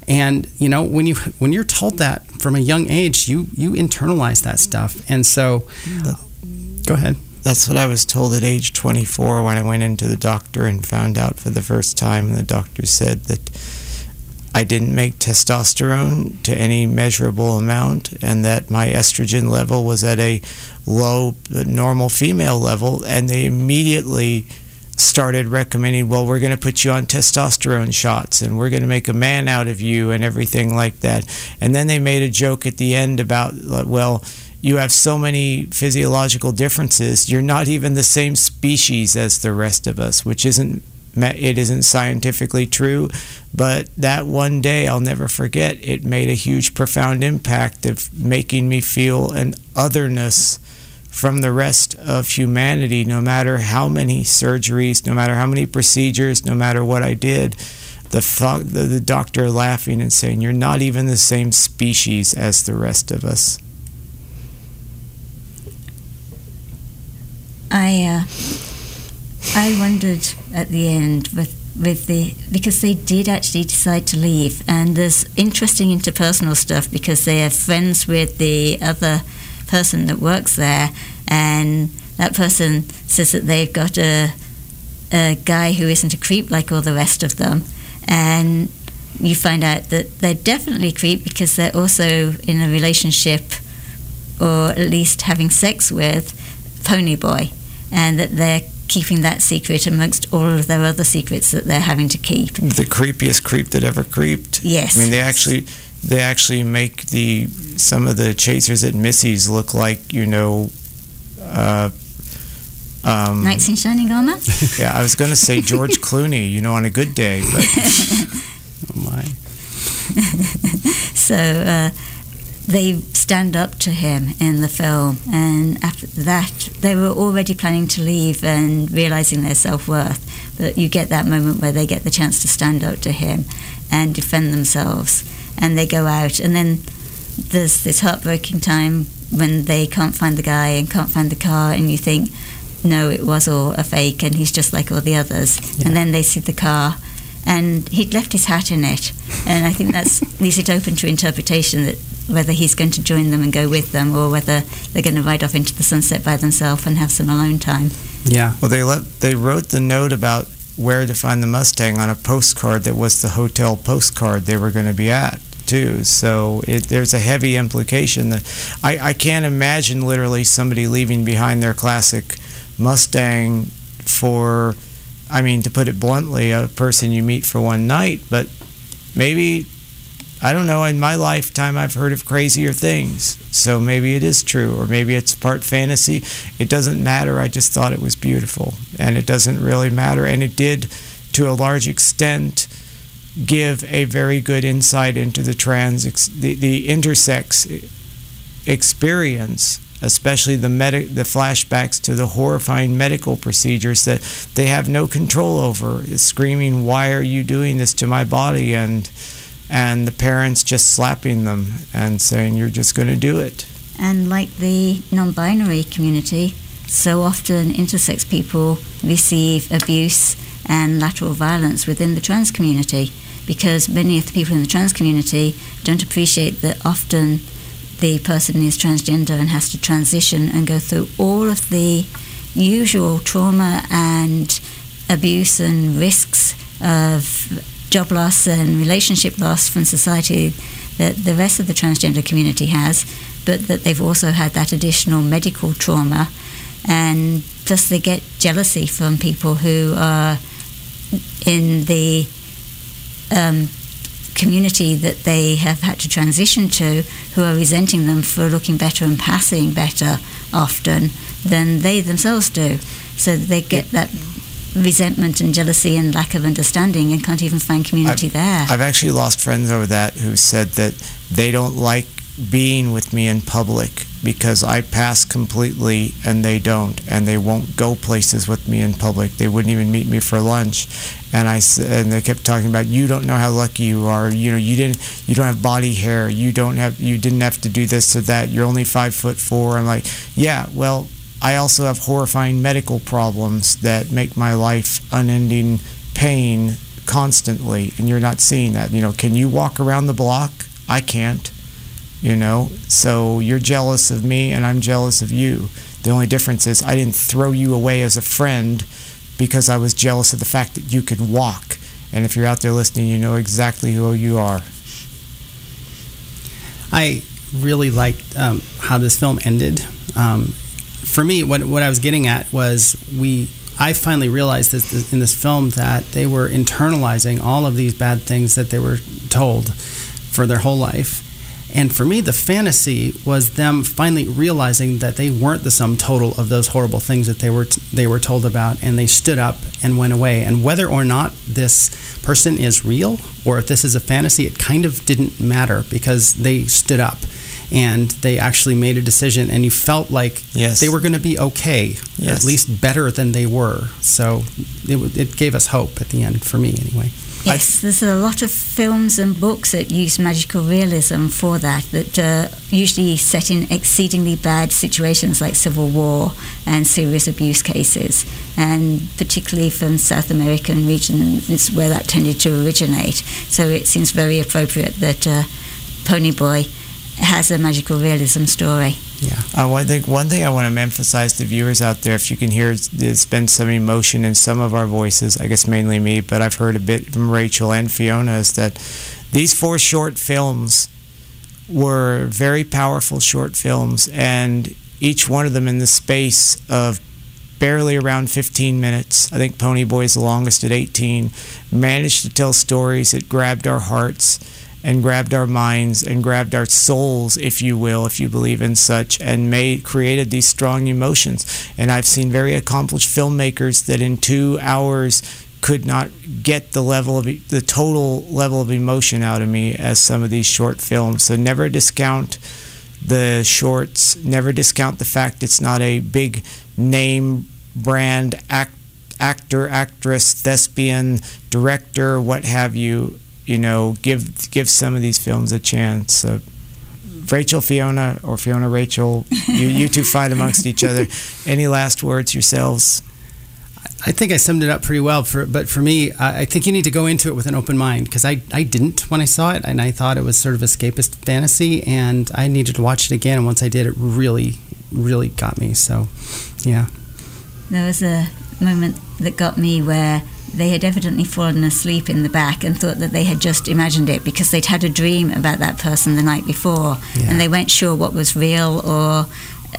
And you know when you when you're told that from a young age you you internalize that stuff. And so go ahead. That's what I was told at age 24 when I went into the doctor and found out for the first time. And the doctor said that I didn't make testosterone to any measurable amount, and that my estrogen level was at a low, normal female level, and they immediately started recommending, well, we're going to put you on testosterone shots and we're going to make a man out of you and everything like that. And then they made a joke at the end about, well, you have so many physiological differences. You're not even the same species as the rest of us, which isn't it isn't scientifically true, but that one day I'll never forget. It made a huge, profound impact of making me feel an otherness from the rest of humanity, no matter how many surgeries, no matter how many procedures, no matter what I did. The, the, the doctor laughing and saying, You're not even the same species as the rest of us. I uh, I wondered at the end with with the because they did actually decide to leave, and there's interesting interpersonal stuff because they are friends with the other person that works there, and that person says that they've got a a guy who isn't a creep like all the rest of them, and you find out that they're definitely creep because they're also in a relationship or at least having sex with Ponyboi, and that they're keeping that secret amongst all of their other secrets that they're having to keep. The creepiest creep that ever creeped. Yes. I mean, they actually they actually make the some of the chasers at Missy's look like you know. Uh, um, Knights in shining armor. yeah, I was going to say George Clooney, you know, on a good day, but Oh my. so uh, they stand up to him in the film, and after that, they were already planning to leave and realizing their self worth. But you get that moment where they get the chance to stand up to him and defend themselves, and they go out, and then there's this heartbreaking time when they can't find the guy and can't find the car, and you think, no, it was all a fake, and he's just like all the others. And then they see the car, and he'd left his hat in it, and I think that's leaves it open to interpretation that whether he's going to join them and go with them, or whether they're going to ride off into the sunset by themselves and have some alone time. Yeah. well, they let they wrote the note about where to find the Mustang on a postcard that was the hotel postcard they were going to be at too. So it, there's a heavy implication that I, I can't imagine literally somebody leaving behind their classic Mustang for, I mean, to put it bluntly, a person you meet for one night. But maybe, I don't know, in my lifetime I've heard of crazier things. So maybe it is true, or maybe it's part fantasy. It doesn't matter. I just thought it was beautiful. And it doesn't really matter. And it did, to a large extent, give a very good insight into the trans, the, the intersex experience, especially the medi- the flashbacks to the horrifying medical procedures that they have no control over, screaming, "Why are you doing this to my body?" and and the parents just slapping them and saying, "You're just going to do it." And like the non binary community, so often intersex people receive abuse and lateral violence within the trans community because many of the people in the trans community don't appreciate that often the person is transgender and has to transition and go through all of the usual trauma and abuse and risks of job loss and relationship loss from society that the rest of the transgender community has, but that they've also had that additional medical trauma. And plus, they get jealousy from people who are in the um, community that they have had to transition to, who are resenting them for looking better and passing better often than they themselves do. So they get that resentment and jealousy and lack of understanding and can't even find community there. I've actually lost friends over that who said that they don't like being with me in public because I pass completely and they don't, and they won't go places with me in public. They wouldn't even meet me for lunch, and I and they kept talking about you don't know how lucky you are. You know you didn't you don't have body hair. You don't have you didn't have to do this or that. You're only five foot four. I'm like, yeah, well. I also have horrifying medical problems that make my life unending pain constantly, and you're not seeing that. You know, can you walk around the block? I can't. You know, so you're jealous of me, and I'm jealous of you. The only difference is I didn't throw you away as a friend because I was jealous of the fact that you could walk. And if you're out there listening, you know exactly who you are. I really liked um, how this film ended. Um, for me, what what I was getting at was we. I finally realized this, in this film that they were internalizing all of these bad things that they were told for their whole life. And for me, the fantasy was them finally realizing that they weren't the sum total of those horrible things that they were they were told about, and they stood up and went away. And whether or not this person is real or if this is a fantasy, it kind of didn't matter because they stood up and they actually made a decision, and you felt like Yes. they were going to be okay, Yes. at least better than they were. So it, it gave us hope at the end, for me anyway. Yes, there's a lot of films and books that use magical realism for that, that uh, usually set in exceedingly bad situations like civil war and serious abuse cases. And particularly from South American region is where that tended to originate. So it seems very appropriate that uh, Ponyboi has a magical realism story. Yeah. Uh, one thing, one thing I want to emphasize to viewers out there, if you can hear, there's been some emotion in some of our voices. I guess mainly me, but I've heard a bit from Rachel and Fiona. Is that these four short films were very powerful short films, and each one of them in the space of barely around 15 minutes. I think Ponyboi's the longest at 18. Managed to tell stories that grabbed our hearts and grabbed our minds and grabbed our souls, if you will, if you believe in such, and made created these strong emotions. And I've seen very accomplished filmmakers that in two hours could not get the level of the total level of emotion out of me as some of these short films. So never discount the shorts. Never discount the fact it's not a big name brand act, actor, actress, thespian, director, what have you. You know, give give some of these films a chance. So, Rachel, Fiona, or Fiona, Rachel, you, you two fight amongst each other. Any last words yourselves? I think I summed it up pretty well. For but for me, I think you need to go into it with an open mind because I I didn't when I saw it, and I thought it was sort of escapist fantasy, and I needed to watch it again. And once I did, it really really got me. So, yeah. There was a moment that got me where they had evidently fallen asleep in the back and thought that they had just imagined it because they'd had a dream about that person the night before Yeah. and they weren't sure what was real or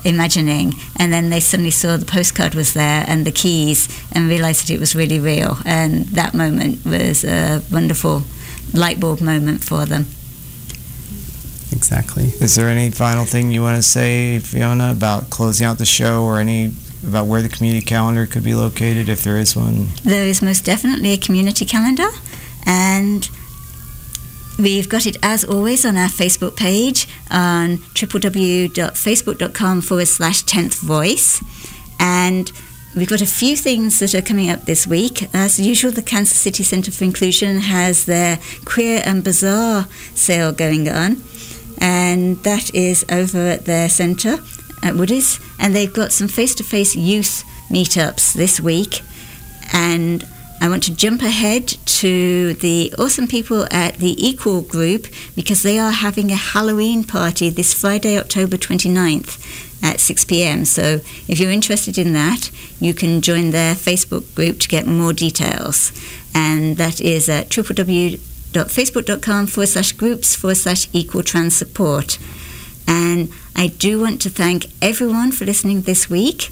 imagining and then they suddenly saw the postcard was there and the keys and realized that it was really real and that moment was a wonderful light bulb moment for them Exactly. Is there any final thing you want to say, Fiona, about closing out the show or any about where the community calendar could be located if there is one? There is most definitely a community calendar, and we've got it as always on our Facebook page on www.facebook.com forward slash 10th voice. And we've got a few things that are coming up this week. As usual, the Kansas City Centre for Inclusion has their Queer and Bazaar sale going on, and that is over at their centre at Woody's. And they've got some face to face youth meetups this week. And I want to jump ahead to the awesome people at the Equal Group because they are having a Halloween party this Friday, October 29th at 6 p.m. So if you're interested in that, you can join their Facebook group to get more details. And that is at www.facebook.com forward slash groups forward slash equal trans support. And I do want to thank everyone for listening this week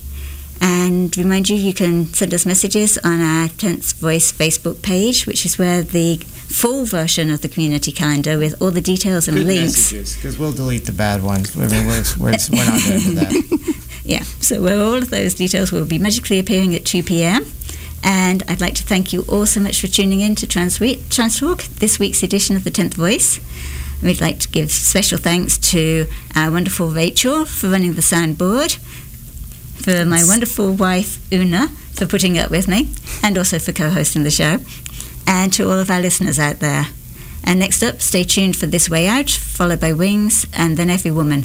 and remind you you can send us messages on our 10th Voice Facebook page, which is where the full version of the community calendar with all the details and links. because we'll delete the bad ones. I mean, we're, we're, we're not going to do that. Yeah, so where all of those details will be magically appearing at 2 p.m. And I'd like to thank you all so much for tuning in to Trans, Week, Trans Talk, this week's edition of the 10th Voice. We'd like to give special thanks to our wonderful Rachel for running the soundboard, for my wonderful wife Una for putting up with me, and also for co hosting the show, and to all of our listeners out there. And next up, stay tuned for This Way Out, followed by Wings, and then Every Woman.